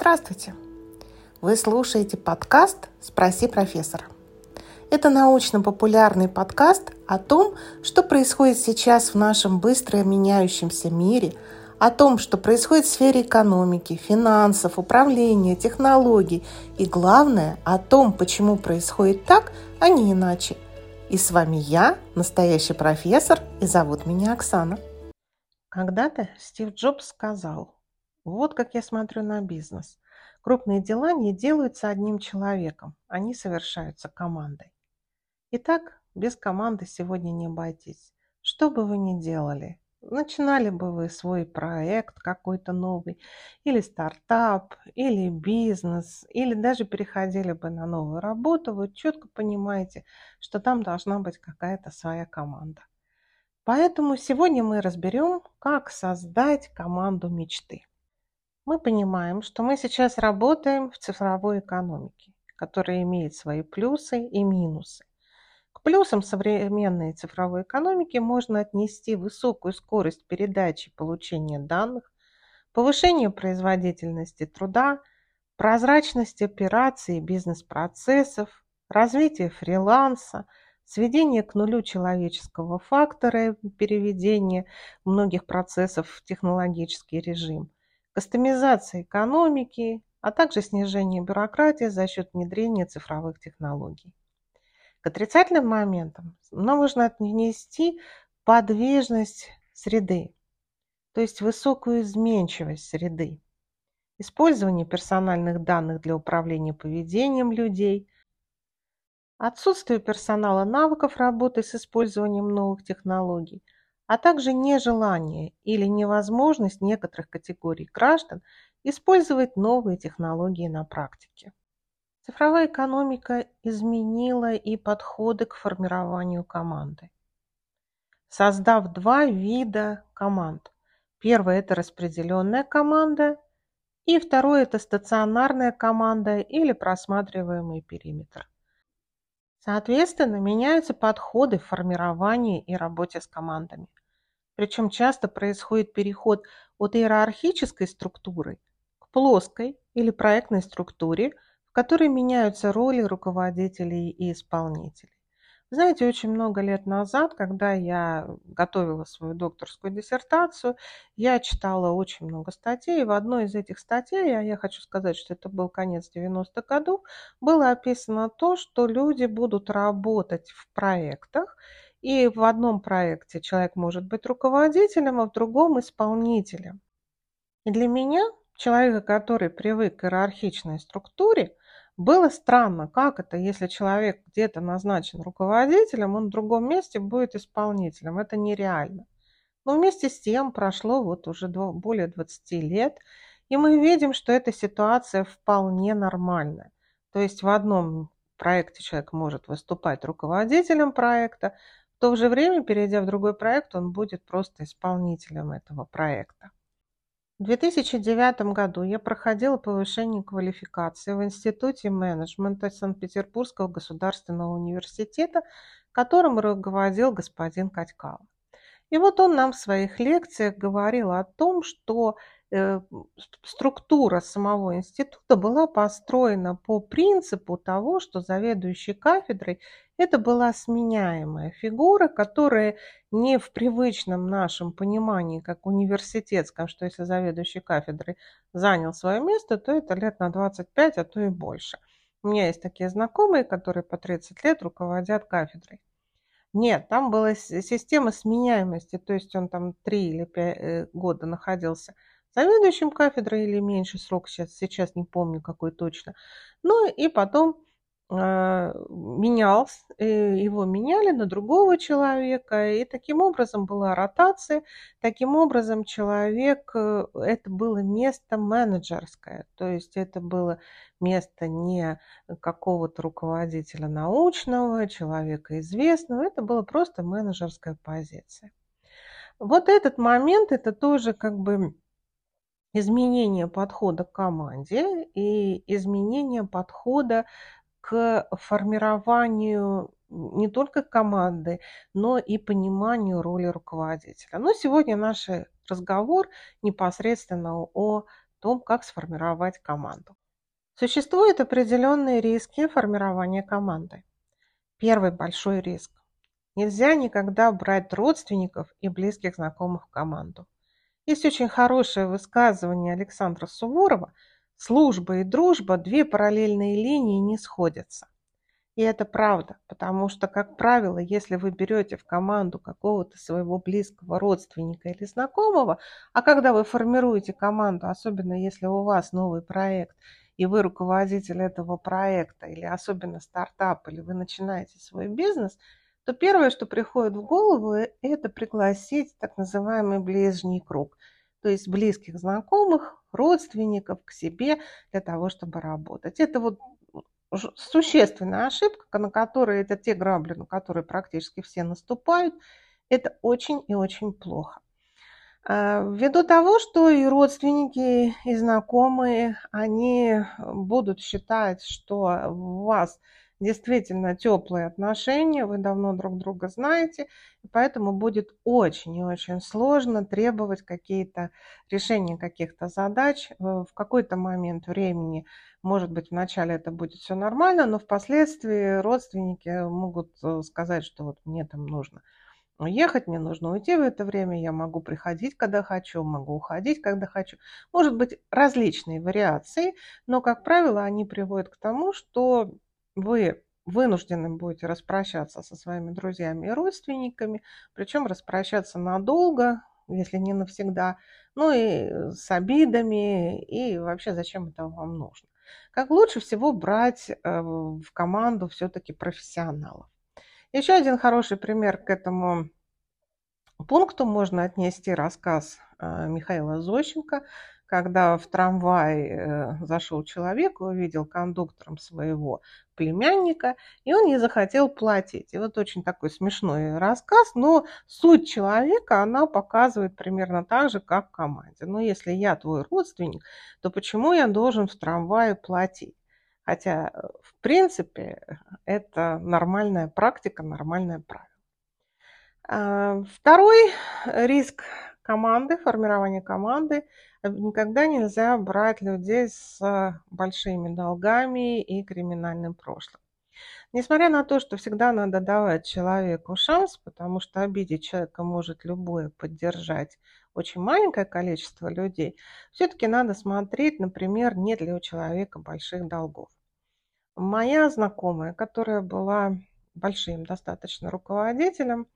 Здравствуйте! Вы слушаете подкаст «Спроси профессора». Это научно-популярный подкаст о том, что происходит сейчас в нашем быстро меняющемся мире, о том, что происходит в сфере экономики, финансов, управления, технологий и, главное, о том, почему происходит так, а не иначе. И с вами я, настоящий профессор, и зовут меня Оксана. Когда-то Стив Джобс сказал – вот как я смотрю на бизнес. Крупные дела не делаются одним человеком, они совершаются командой. Итак, без команды сегодня не обойтись. Что бы вы ни делали, начинали бы вы свой проект какой-то новый, или стартап, или бизнес, или даже переходили бы на новую работу, вы четко понимаете, что там должна быть какая-то своя команда. Поэтому сегодня мы разберем, как создать команду мечты мы понимаем, что мы сейчас работаем в цифровой экономике, которая имеет свои плюсы и минусы. К плюсам современной цифровой экономики можно отнести высокую скорость передачи и получения данных, повышение производительности труда, прозрачность операций и бизнес-процессов, развитие фриланса, сведение к нулю человеческого фактора и переведение многих процессов в технологический режим – кастомизация экономики, а также снижение бюрократии за счет внедрения цифровых технологий. К отрицательным моментам нужно отнести подвижность среды, то есть высокую изменчивость среды, использование персональных данных для управления поведением людей, отсутствие персонала навыков работы с использованием новых технологий – а также нежелание или невозможность некоторых категорий граждан использовать новые технологии на практике. Цифровая экономика изменила и подходы к формированию команды, создав два вида команд. Первое – это распределенная команда, и второе – это стационарная команда или просматриваемый периметр. Соответственно, меняются подходы в формировании и работе с командами. Причем часто происходит переход от иерархической структуры к плоской или проектной структуре, в которой меняются роли руководителей и исполнителей. Знаете, очень много лет назад, когда я готовила свою докторскую диссертацию, я читала очень много статей. В одной из этих статей, а я хочу сказать, что это был конец 90-х годов, было описано то, что люди будут работать в проектах, и в одном проекте человек может быть руководителем, а в другом исполнителем. И для меня, человека, который привык к иерархичной структуре, было странно, как это, если человек где-то назначен руководителем, он в другом месте будет исполнителем. Это нереально. Но вместе с тем прошло вот уже более 20 лет, и мы видим, что эта ситуация вполне нормальная. То есть в одном проекте человек может выступать руководителем проекта, в то же время, перейдя в другой проект, он будет просто исполнителем этого проекта. В 2009 году я проходила повышение квалификации в Институте менеджмента Санкт-Петербургского государственного университета, которым руководил господин Катькало. И вот он нам в своих лекциях говорил о том, что структура самого института была построена по принципу того, что заведующий кафедрой это была сменяемая фигура, которая не в привычном нашем понимании, как университетском, что если заведующий кафедрой занял свое место, то это лет на 25, а то и больше. У меня есть такие знакомые, которые по 30 лет руководят кафедрой. Нет, там была система сменяемости, то есть он там 3 или 5 э, года находился – заведующим кафедрой или меньше срок, сейчас, сейчас не помню какой точно. Ну и потом э, менялся, э, его меняли на другого человека, и таким образом была ротация, таким образом человек, э, это было место менеджерское, то есть это было место не какого-то руководителя научного, человека известного, это была просто менеджерская позиция. Вот этот момент, это тоже как бы изменение подхода к команде и изменение подхода к формированию не только команды, но и пониманию роли руководителя. Но сегодня наш разговор непосредственно о том, как сформировать команду. Существуют определенные риски формирования команды. Первый большой риск. Нельзя никогда брать родственников и близких знакомых в команду. Есть очень хорошее высказывание Александра Суворова «Служба и дружба – две параллельные линии не сходятся». И это правда, потому что, как правило, если вы берете в команду какого-то своего близкого родственника или знакомого, а когда вы формируете команду, особенно если у вас новый проект, и вы руководитель этого проекта, или особенно стартап, или вы начинаете свой бизнес, то первое, что приходит в голову, это пригласить так называемый ближний круг, то есть близких знакомых, родственников к себе для того, чтобы работать. Это вот существенная ошибка, на которую это те грабли, на которые практически все наступают, это очень и очень плохо. А, ввиду того, что и родственники, и знакомые, они будут считать, что вас действительно теплые отношения, вы давно друг друга знаете, и поэтому будет очень и очень сложно требовать какие-то решения каких-то задач. Э, в какой-то момент времени, может быть, вначале это будет все нормально, но впоследствии родственники могут э, сказать, что вот мне там нужно ехать, мне нужно уйти в это время, я могу приходить, когда хочу, могу уходить, когда хочу. Может быть, различные вариации, но, как правило, они приводят к тому, что вы вынуждены будете распрощаться со своими друзьями и родственниками, причем распрощаться надолго, если не навсегда, ну и с обидами, и вообще зачем это вам нужно. Как лучше всего брать э, в команду все-таки профессионалов. Еще один хороший пример к этому пункту можно отнести рассказ э, Михаила Зощенко, когда в трамвай э, зашел человек, увидел кондуктором своего племянника, и он не захотел платить. И вот очень такой смешной рассказ, но суть человека, она показывает примерно так же, как в команде. Но если я твой родственник, то почему я должен в трамвае платить? Хотя, э, в принципе, это нормальная практика, нормальное правило. А, второй риск команды, формирования команды. Никогда нельзя брать людей с большими долгами и криминальным прошлым. Несмотря на то, что всегда надо давать человеку шанс, потому что обидеть человека может любое поддержать очень маленькое количество людей, все-таки надо смотреть, например, нет ли у человека больших долгов. Моя знакомая, которая была большим достаточно руководителем, э,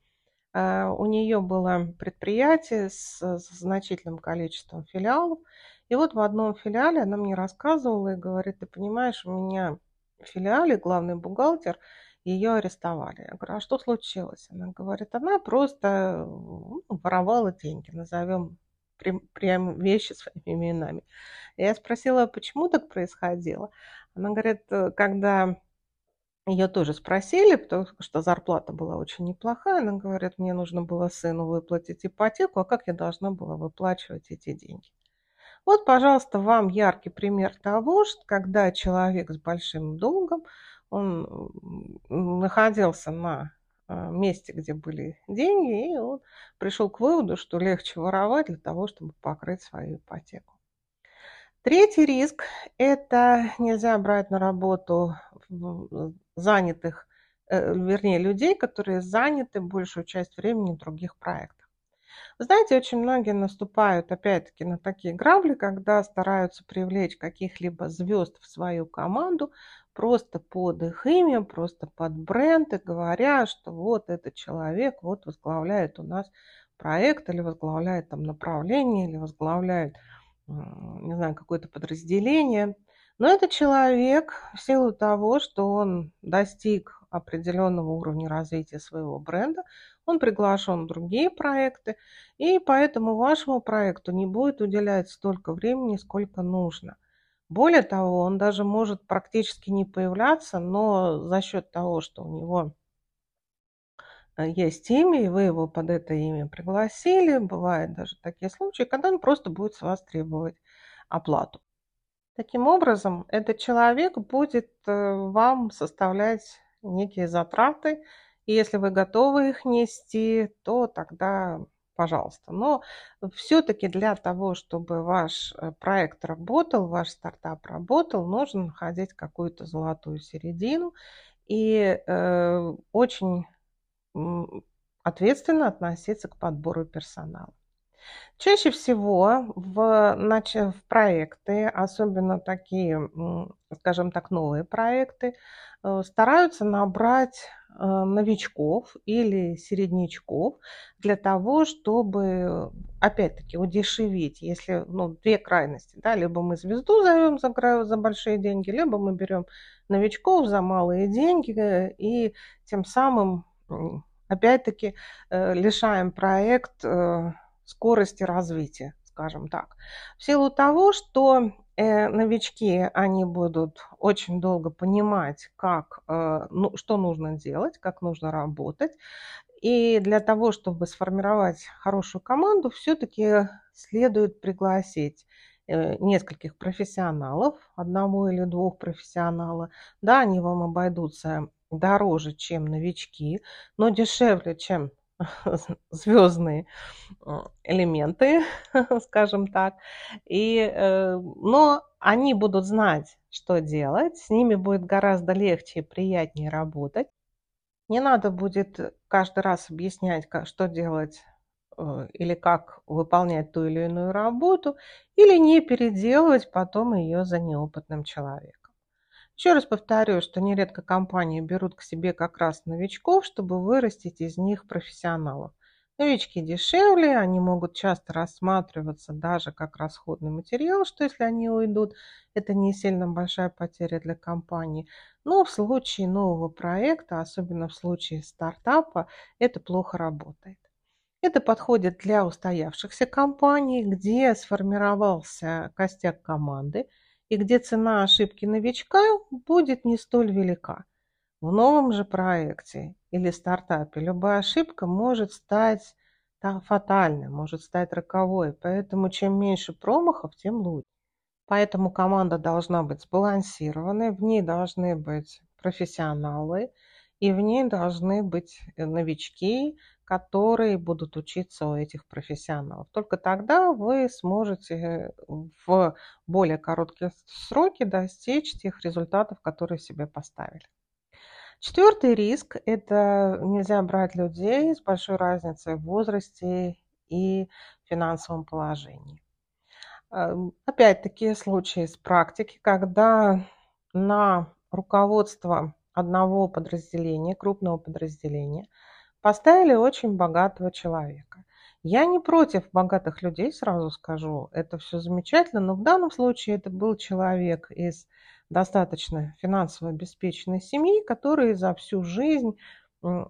у нее было предприятие с, с значительным количеством филиалов. И вот в одном филиале она мне рассказывала и говорит, ты понимаешь, у меня в филиале главный бухгалтер, ее арестовали. Я говорю, а что случилось? Она говорит, она просто ну, воровала деньги, назовем прям вещи своими именами. Я спросила, почему так происходило. Она говорит, э, когда ее тоже спросили, потому что зарплата была очень неплохая, она говорит, мне нужно было сыну выплатить ипотеку, а как я должна была выплачивать эти деньги? Вот, пожалуйста, вам яркий пример того, что когда человек с большим долгом, он находился на э, месте, где были деньги, и он пришел к выводу, что легче воровать для того, чтобы покрыть свою ипотеку. Третий риск – это нельзя брать на работу занятых, э, вернее, людей, которые заняты большую часть времени в других проектах. Знаете, очень многие наступают опять-таки на такие грабли, когда стараются привлечь каких-либо звезд в свою команду просто под их имя, просто под бренд, и говоря, что вот этот человек вот возглавляет у нас проект или возглавляет там направление, или возглавляет не знаю, какое-то подразделение. Но этот человек в силу того, что он достиг определенного уровня развития своего бренда, он приглашен в другие проекты, и поэтому вашему проекту не будет уделять столько времени, сколько нужно. Более того, он даже может практически не появляться, но за счет того, что у него Э, есть имя, и вы его под это имя пригласили. Бывают даже такие случаи, когда он просто будет с вас требовать оплату. Таким образом, этот человек будет э, вам составлять некие затраты, и если вы готовы их нести, то тогда пожалуйста. Но все-таки для того, чтобы ваш э, проект работал, ваш стартап работал, нужно находить какую-то золотую середину и э, очень ответственно относиться к подбору персонала. Чаще всего в, в проекты, особенно такие, скажем так, новые проекты, э, стараются набрать э, новичков или середнячков для того, чтобы, опять-таки, удешевить, если, ну, две крайности, да, либо мы звезду зовем за, за большие деньги, либо мы берем новичков за малые деньги и тем самым, опять-таки, э, лишаем проект скорости развития, скажем так. В силу того, что э, новички, они будут очень долго понимать, как, э, ну, что нужно делать, как нужно работать. И для того, чтобы сформировать хорошую команду, все-таки следует пригласить э, нескольких профессионалов, одного или двух профессионалов. Да, они вам обойдутся дороже, чем новички, но дешевле, чем звездные элементы, скажем так. И, э, но они будут знать, что делать, с ними будет гораздо легче и приятнее работать. Не надо будет каждый раз объяснять, что делать э, или как выполнять ту или иную работу, или не переделывать потом ее за неопытным человеком. Еще раз повторю, что нередко компании берут к себе как раз новичков, чтобы вырастить из них профессионалов. Новички дешевле, они могут часто рассматриваться даже как расходный материал, что если они уйдут, это не сильно большая потеря для компании. Но в случае нового проекта, особенно в случае стартапа, это плохо работает. Это подходит для устоявшихся компаний, где сформировался костяк команды – и где цена ошибки новичка будет не столь велика. В новом же проекте или стартапе любая ошибка может стать фатальной, может стать роковой, поэтому чем меньше промахов, тем лучше. Поэтому команда должна быть сбалансированной, в ней должны быть профессионалы, и в ней должны быть новички, которые будут учиться у этих профессионалов. Только тогда вы сможете в более короткие сроки достичь тех результатов, которые себе поставили. Четвертый риск – это нельзя брать людей с большой разницей в возрасте и финансовом положении. Эм, опять-таки случаи из практики, когда на руководство одного подразделения, крупного подразделения – Поставили очень богатого человека. Я не против богатых людей, сразу скажу. Это все замечательно, но в данном случае это был человек из достаточно финансово обеспеченной семьи, который за всю жизнь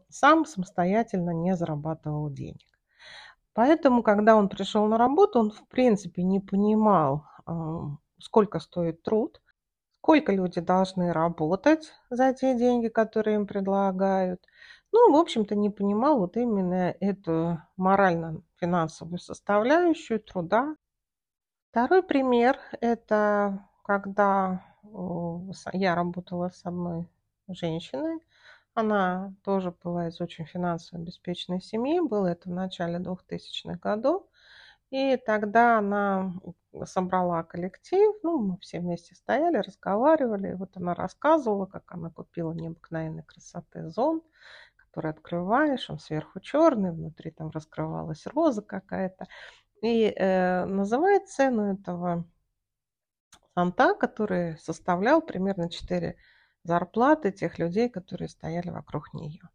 сам самостоятельно не зарабатывал денег. Поэтому, когда он пришел на работу, он в принципе не понимал, сколько стоит труд, сколько люди должны работать за те деньги, которые им предлагают, ну, в общем-то, не понимал вот именно эту морально-финансовую составляющую труда. Второй пример – это когда я работала с одной женщиной. Она тоже была из очень финансово обеспеченной семьи. Было это в начале 2000-х годов. И тогда она собрала коллектив, ну, мы все вместе стояли, разговаривали. И вот она рассказывала, как она купила необыкновенной красоты зонт, который открываешь, он сверху черный, внутри там раскрывалась роза какая-то. И э, называет цену этого зонта, который составлял примерно 4 зарплаты тех людей, которые стояли вокруг нее.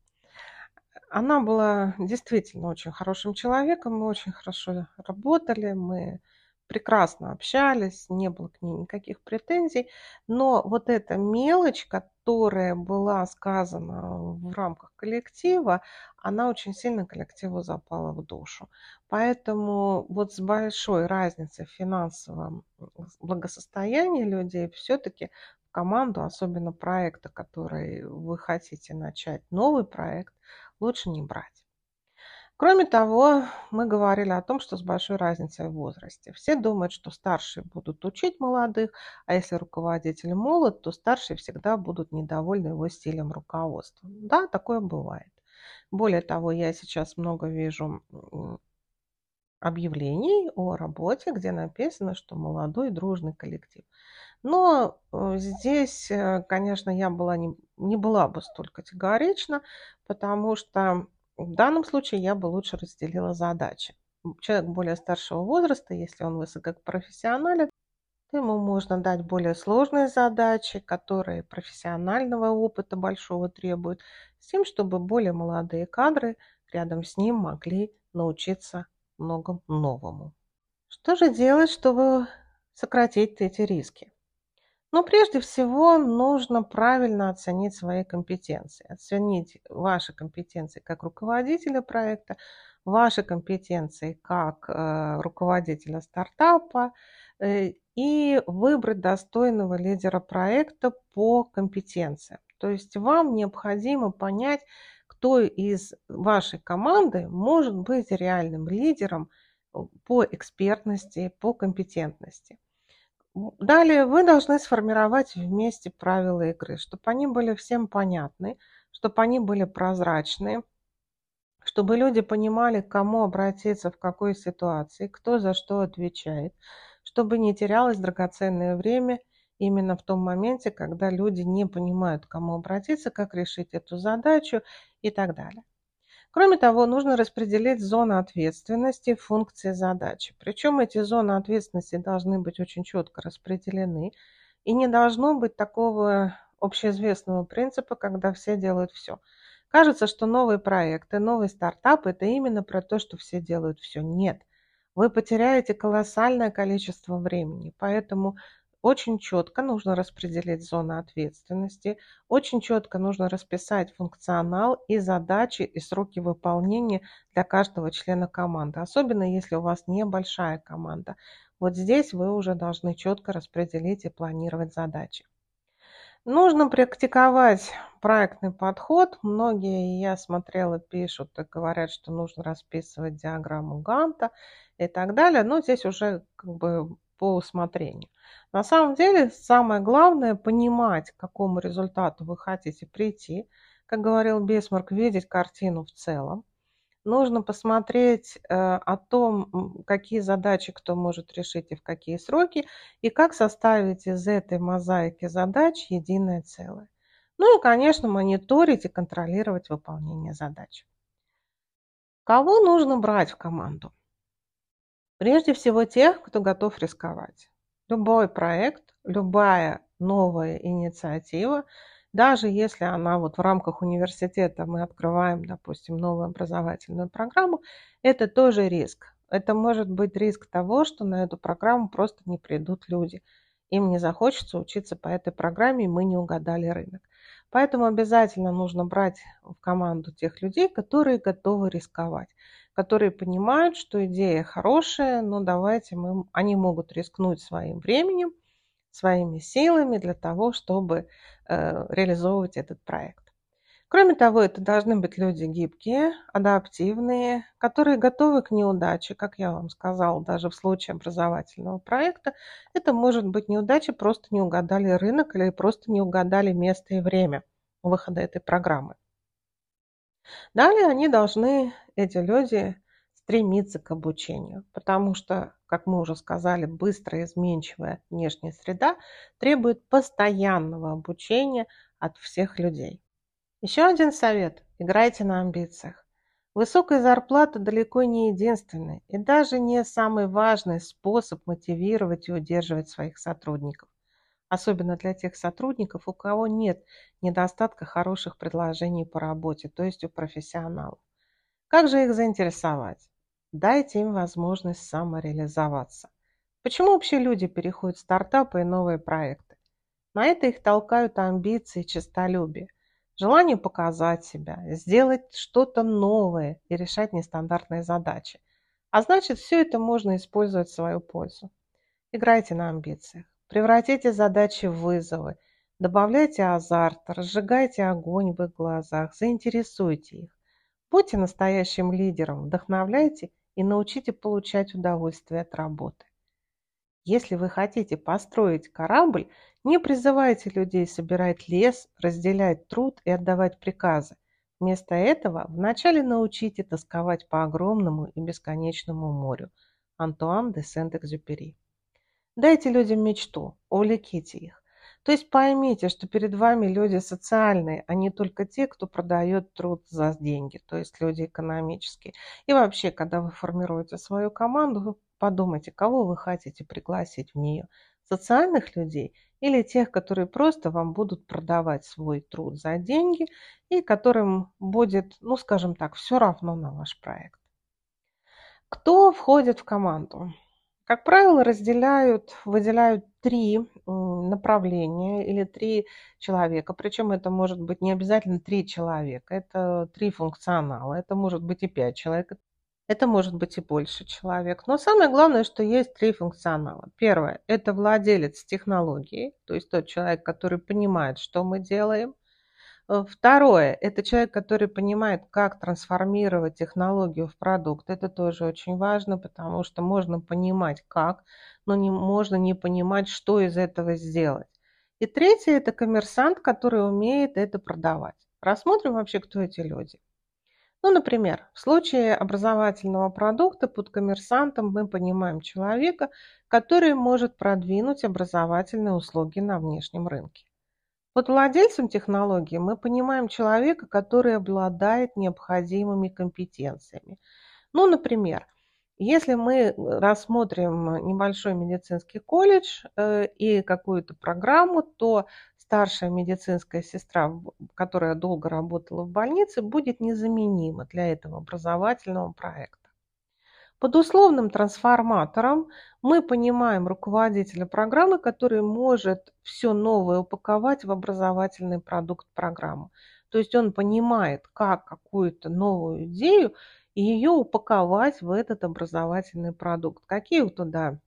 Она была действительно очень хорошим человеком, мы очень хорошо работали, мы прекрасно общались, не было к ней никаких претензий, но вот эта мелочь, которая была сказана в рамках коллектива, она очень сильно коллективу запала в душу. Поэтому вот с большой разницей в финансовом благосостоянии людей все-таки команду, особенно проекта, который вы хотите начать, новый проект, лучше не брать. Кроме того, мы говорили о том, что с большой разницей в возрасте. Все думают, что старшие будут учить молодых, а если руководитель молод, то старшие всегда будут недовольны его стилем руководства. Да, такое бывает. Более того, я сейчас много вижу объявлений о работе, где написано, что молодой дружный коллектив. Но э, здесь, э, конечно, я была не, не была бы столь категорична, потому что в данном случае я бы лучше разделила задачи. Человек более старшего возраста, если он высокопрофессионален, то ему можно дать более сложные задачи, которые профессионального опыта большого требуют, с тем, чтобы более молодые кадры рядом с ним могли научиться многому новому. Что же делать, чтобы сократить эти риски? Но прежде всего нужно правильно оценить свои компетенции, оценить ваши компетенции как руководителя проекта, ваши компетенции как э, руководителя стартапа э, и выбрать достойного лидера проекта по компетенциям. То есть вам необходимо понять, кто из вашей команды может быть реальным лидером э, по экспертности, по компетентности. Далее вы должны сформировать вместе правила игры, чтобы они были всем понятны, чтобы они были прозрачны, чтобы люди понимали, к кому обратиться в какой ситуации, кто за что отвечает, чтобы не терялось драгоценное время именно в том моменте, когда люди не понимают, к кому обратиться, как решить эту задачу и так далее. Кроме того, нужно распределить зоны ответственности, функции задачи. Причем эти зоны ответственности должны быть очень четко распределены. И не должно быть такого общеизвестного принципа, когда все делают все. Кажется, что новые проекты, новый стартап – это именно про то, что все делают все. Нет. Вы потеряете колоссальное количество времени. Поэтому очень четко нужно распределить зоны ответственности, очень четко нужно расписать функционал и задачи и сроки выполнения для каждого члена команды, особенно если у вас небольшая команда. Вот здесь вы уже должны четко распределить и планировать задачи. Нужно практиковать проектный подход. Многие, я смотрела, пишут и говорят, что нужно расписывать диаграмму Ганта и так далее. Но здесь уже как бы по усмотрению. На самом деле самое главное понимать, к какому результату вы хотите прийти. Как говорил Бесмарк, видеть картину в целом. Нужно посмотреть э, о том, какие задачи кто может решить и в какие сроки, и как составить из этой мозаики задач единое целое. Ну и, конечно, мониторить и контролировать выполнение задач. Кого нужно брать в команду? Прежде всего тех, кто готов рисковать. Любой проект, любая новая инициатива, даже если она вот в рамках университета мы открываем, допустим, новую образовательную программу, это тоже риск. Это может быть риск того, что на эту программу просто не придут люди. Им не захочется учиться по этой программе, и мы не угадали рынок. Поэтому обязательно нужно брать в команду тех людей, которые готовы рисковать которые понимают, что идея хорошая, но давайте мы, они могут рискнуть своим временем, своими силами для того, чтобы э, реализовывать этот проект. Кроме того, это должны быть люди гибкие, адаптивные, которые готовы к неудаче, как я вам сказала, даже в случае образовательного проекта. Это может быть неудача, просто не угадали рынок или просто не угадали место и время выхода этой программы. Далее они должны, эти люди, стремиться к обучению, потому что, как мы уже сказали, быстрая изменчивая внешняя среда требует постоянного обучения от всех людей. Еще один совет – играйте на амбициях. Высокая зарплата далеко не единственный и даже не самый важный способ мотивировать и удерживать своих сотрудников особенно для тех сотрудников, у кого нет недостатка хороших предложений по работе, то есть у профессионалов. Как же их заинтересовать? Дайте им возможность самореализоваться. Почему вообще люди переходят в стартапы и новые проекты? На это их толкают амбиции, честолюбие, желание показать себя, сделать что-то новое и решать нестандартные задачи. А значит, все это можно использовать в свою пользу. Играйте на амбициях. Превратите задачи в вызовы, добавляйте азарт, разжигайте огонь в их глазах, заинтересуйте их. Будьте настоящим лидером, вдохновляйте и научите получать удовольствие от работы. Если вы хотите построить корабль, не призывайте людей собирать лес, разделять труд и отдавать приказы. Вместо этого вначале научите тосковать по огромному и бесконечному морю. Антуан де Сент-Экзюпери. Дайте людям мечту, увлеките их. То есть поймите, что перед вами люди социальные, а не только те, кто продает труд за деньги, то есть люди экономические. И вообще, когда вы формируете свою команду, подумайте, кого вы хотите пригласить в нее. Социальных людей или тех, которые просто вам будут продавать свой труд за деньги и которым будет, ну скажем так, все равно на ваш проект. Кто входит в команду? Как правило, разделяют, выделяют три направления или три человека. Причем это может быть не обязательно три человека, это три функционала, это может быть и пять человек, это может быть и больше человек. Но самое главное, что есть три функционала. Первое – это владелец технологии, то есть тот человек, который понимает, что мы делаем. Э, второе – это человек, который понимает, как трансформировать технологию в продукт. Это тоже очень важно, потому что можно понимать, как, но не, можно не понимать, что из этого сделать. И третье – это коммерсант, который умеет это продавать. Рассмотрим вообще, кто эти люди. Ну, например, в случае образовательного продукта под коммерсантом мы понимаем человека, который может продвинуть образовательные услуги на внешнем рынке. Под владельцем технологии мы понимаем человека, который обладает необходимыми компетенциями. Ну, например, если мы рассмотрим небольшой медицинский колледж э, и какую-то программу, то старшая медицинская сестра, которая долго работала в больнице, будет незаменима для этого образовательного проекта. Под условным трансформатором мы понимаем руководителя программы, который может все новое упаковать в образовательный продукт программу. То есть он понимает, как какую-то новую идею и ее упаковать в этот образовательный продукт. Какие туда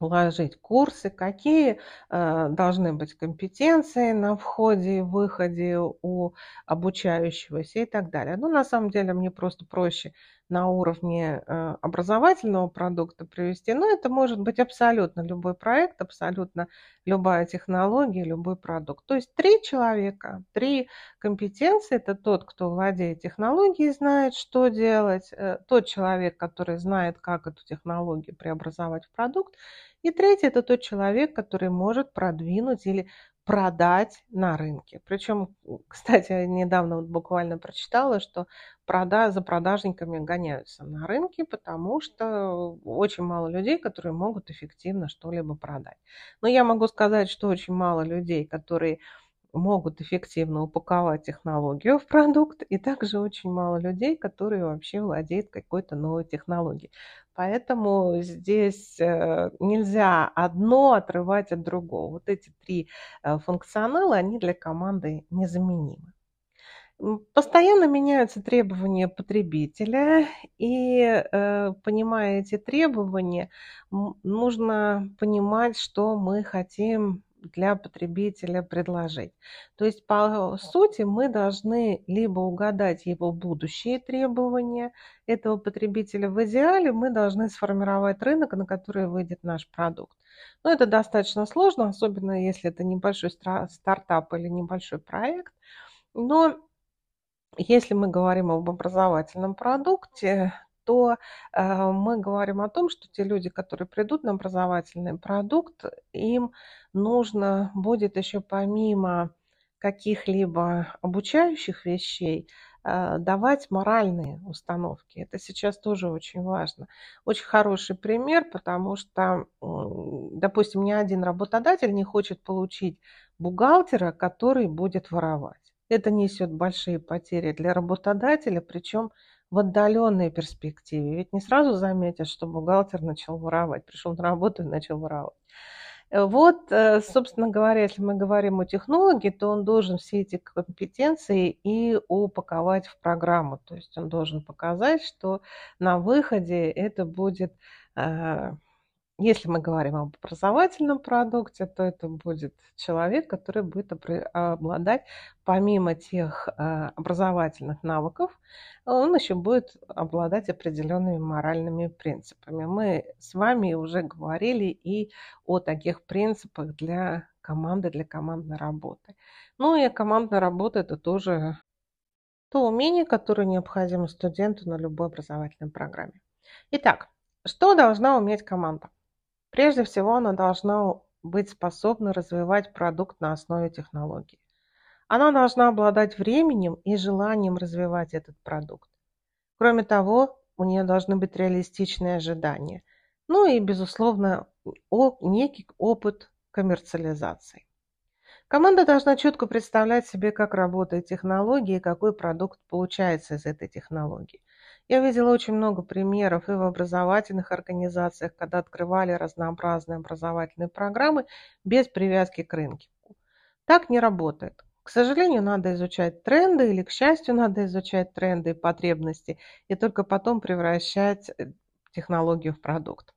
вложить курсы, какие э, должны быть компетенции на входе и выходе у обучающегося и так далее. Ну, на самом деле, мне просто проще на уровне э, образовательного продукта привести, но это может быть абсолютно любой проект, абсолютно любая технология, любой продукт. То есть три человека, три компетенции. Это тот, кто владеет технологией, знает, что делать, э, тот человек, который знает, как эту технологию преобразовать в продукт, и третий – это тот человек, который может продвинуть или продать на рынке. Причем, кстати, недавно вот буквально прочитала, что прода за продажниками гоняются на рынке, потому что очень мало людей, которые могут эффективно что-либо продать. Но я могу сказать, что очень мало людей, которые могут эффективно упаковать технологию в продукт, и также очень мало людей, которые вообще владеют какой-то новой технологией. Поэтому здесь э, нельзя одно отрывать от другого. Вот эти три э, функционала, они для команды незаменимы. Постоянно меняются требования потребителя, и э, понимая эти требования, нужно понимать, что мы хотим для потребителя предложить. То есть, по сути, мы должны либо угадать его будущие требования этого потребителя. В идеале мы должны сформировать рынок, на который выйдет наш продукт. Но это достаточно сложно, особенно если это небольшой стартап или небольшой проект. Но если мы говорим об образовательном продукте, то э, мы говорим о том, что те люди, которые придут на образовательный продукт, им нужно будет еще помимо каких-либо обучающих вещей э, давать моральные установки. Это сейчас тоже очень важно. Очень хороший пример, потому что, допустим, ни один работодатель не хочет получить бухгалтера, который будет воровать. Это несет большие потери для работодателя, причем в отдаленной перспективе. Ведь не сразу заметят, что бухгалтер начал воровать, пришел на работу и начал воровать. Э, вот, э, собственно говоря, если мы говорим о технологии, то он должен все эти компетенции и упаковать в программу. То есть он должен показать, что на выходе это будет э, если мы говорим об образовательном продукте, то это будет человек, который будет обладать, помимо тех э, образовательных навыков, он еще будет обладать определенными моральными принципами. Мы с вами уже говорили и о таких принципах для команды, для командной работы. Ну и командная работа – это тоже то умение, которое необходимо студенту на любой образовательной программе. Итак, что должна уметь команда? Прежде всего, она должна быть способна развивать продукт на основе технологий. Она должна обладать временем и желанием развивать этот продукт. Кроме того, у нее должны быть реалистичные ожидания. Ну и, безусловно, некий опыт коммерциализации. Команда должна четко представлять себе, как работает технология и какой продукт получается из этой технологии. Я видела очень много примеров и в образовательных организациях, когда открывали разнообразные образовательные программы без привязки к рынку. Так не работает. К сожалению, надо изучать тренды, или, к счастью, надо изучать тренды и потребности, и только потом превращать э, технологию в продукт.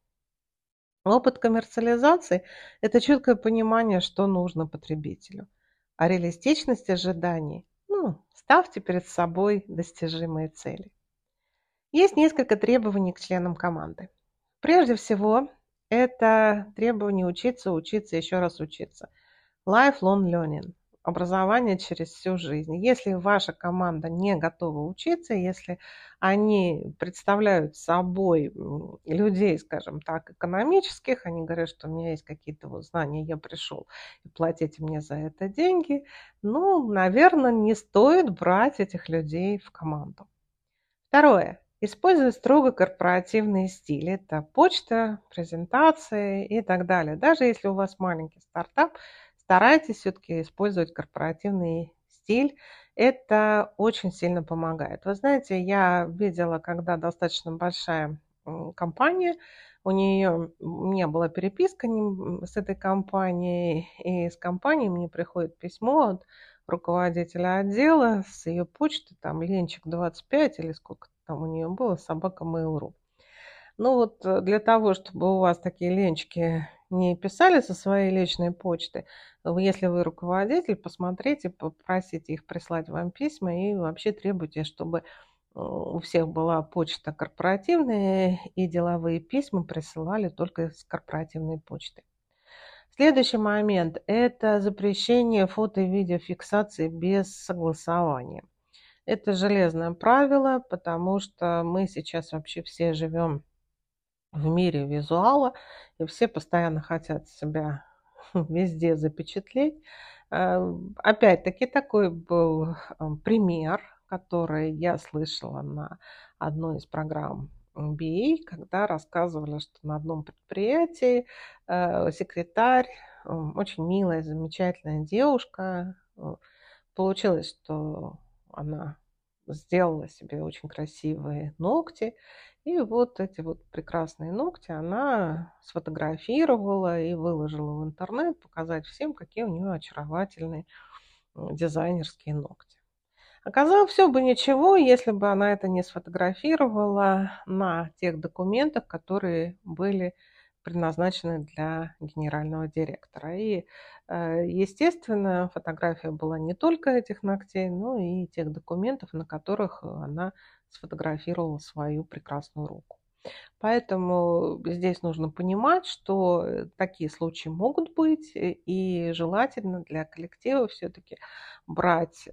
Опыт коммерциализации – это четкое понимание, что нужно потребителю. А реалистичность ожиданий – ну, ставьте перед собой достижимые цели. Есть несколько требований к членам команды. Прежде всего, это требование учиться, учиться, еще раз учиться. Lifelong learning образование через всю жизнь. Если ваша команда не готова учиться, если они представляют собой людей, скажем так, экономических, они говорят, что у меня есть какие-то вот знания, я пришел и платите мне за это деньги, ну, наверное, не стоит брать этих людей в команду. Второе. Используя строго корпоративные стили. Это почта, презентации и так далее. Даже если у вас маленький стартап, старайтесь все-таки использовать корпоративный стиль. Это очень сильно помогает. Вы знаете, я видела, когда достаточно большая компания, у нее не была переписка с этой компанией, и с компанией мне приходит письмо от руководителя отдела с ее почты, там, Ленчик 25 или сколько там у нее было, собака Mail.ru. Ну вот э, для того, чтобы у вас такие ленчики не писали со своей личной почты, если вы руководитель, посмотрите, попросите их прислать вам письма и вообще требуйте, чтобы э, у всех была почта корпоративная и деловые письма присылали только с корпоративной почты. Следующий момент – это запрещение фото- и видеофиксации без согласования. Это железное правило, потому что мы сейчас вообще все живем в мире визуала, и все постоянно хотят себя везде запечатлеть. Э, опять-таки такой был э, пример, который я слышала на одной из программ MBA, когда рассказывали, что на одном предприятии э, секретарь, очень милая, замечательная девушка, получилось, что она сделала себе очень красивые ногти, и вот эти вот прекрасные ногти она сфотографировала и выложила в интернет, показать всем, какие у нее очаровательные дизайнерские ногти. Оказалось, все бы ничего, если бы она это не сфотографировала на тех документах, которые были предназначены для генерального директора. И, э, естественно, фотография была не только этих ногтей, но и тех документов, на которых она сфотографировала свою прекрасную руку. Поэтому здесь нужно понимать, что э, такие случаи могут быть, э, и желательно для коллектива все-таки брать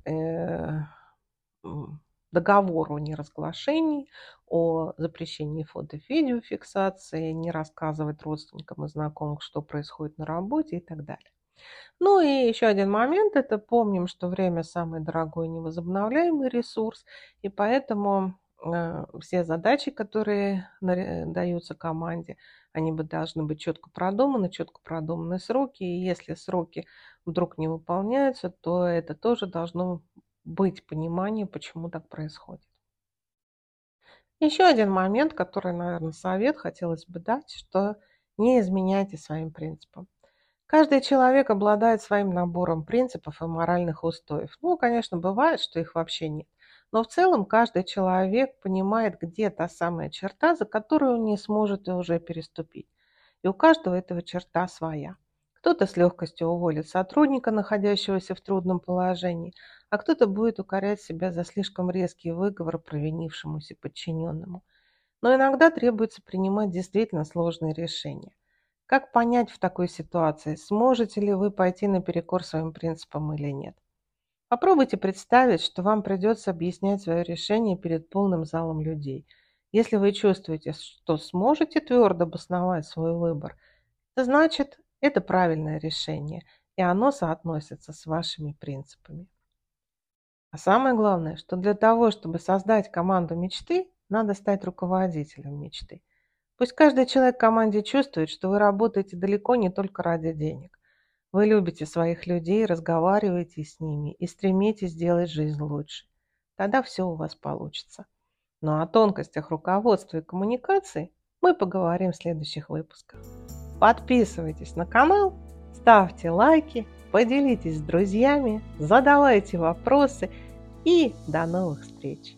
договор о неразглашении, о запрещении фото-видеофиксации, не рассказывать родственникам и знакомым, что происходит на работе и так далее. Ну и еще один момент, это помним, что время самый дорогой невозобновляемый ресурс, и поэтому э, все задачи, которые даются команде, они бы должны быть четко продуманы, четко продуманы сроки, и если сроки вдруг не выполняются, то это тоже должно быть понимание, почему так происходит. Еще один момент, который, наверное, совет хотелось бы дать, что не изменяйте своим принципам. Каждый человек обладает своим набором принципов и моральных устоев. Ну, конечно, бывает, что их вообще нет. Но в целом каждый человек понимает, где та самая черта, за которую он не сможет уже переступить. И у каждого этого черта своя. Кто-то с легкостью уволит сотрудника, находящегося в трудном положении, а кто-то будет укорять себя за слишком резкий выговор провинившемуся подчиненному. Но иногда требуется принимать действительно сложные решения. Как понять в такой ситуации, сможете ли вы пойти наперекор своим принципам или нет? Попробуйте представить, что вам придется объяснять свое решение перед полным залом людей. Если вы чувствуете, что сможете твердо обосновать свой выбор, значит это правильное решение, и оно соотносится с вашими принципами. А самое главное, что для того, чтобы создать команду мечты, надо стать руководителем мечты. Пусть каждый человек в команде чувствует, что вы работаете далеко не только ради денег. Вы любите своих людей, разговариваете с ними и стремитесь сделать жизнь лучше. Тогда все у вас получится. Но о тонкостях руководства и коммуникации мы поговорим в следующих выпусках. Подписывайтесь на канал, ставьте лайки, поделитесь с друзьями, задавайте вопросы и до новых встреч!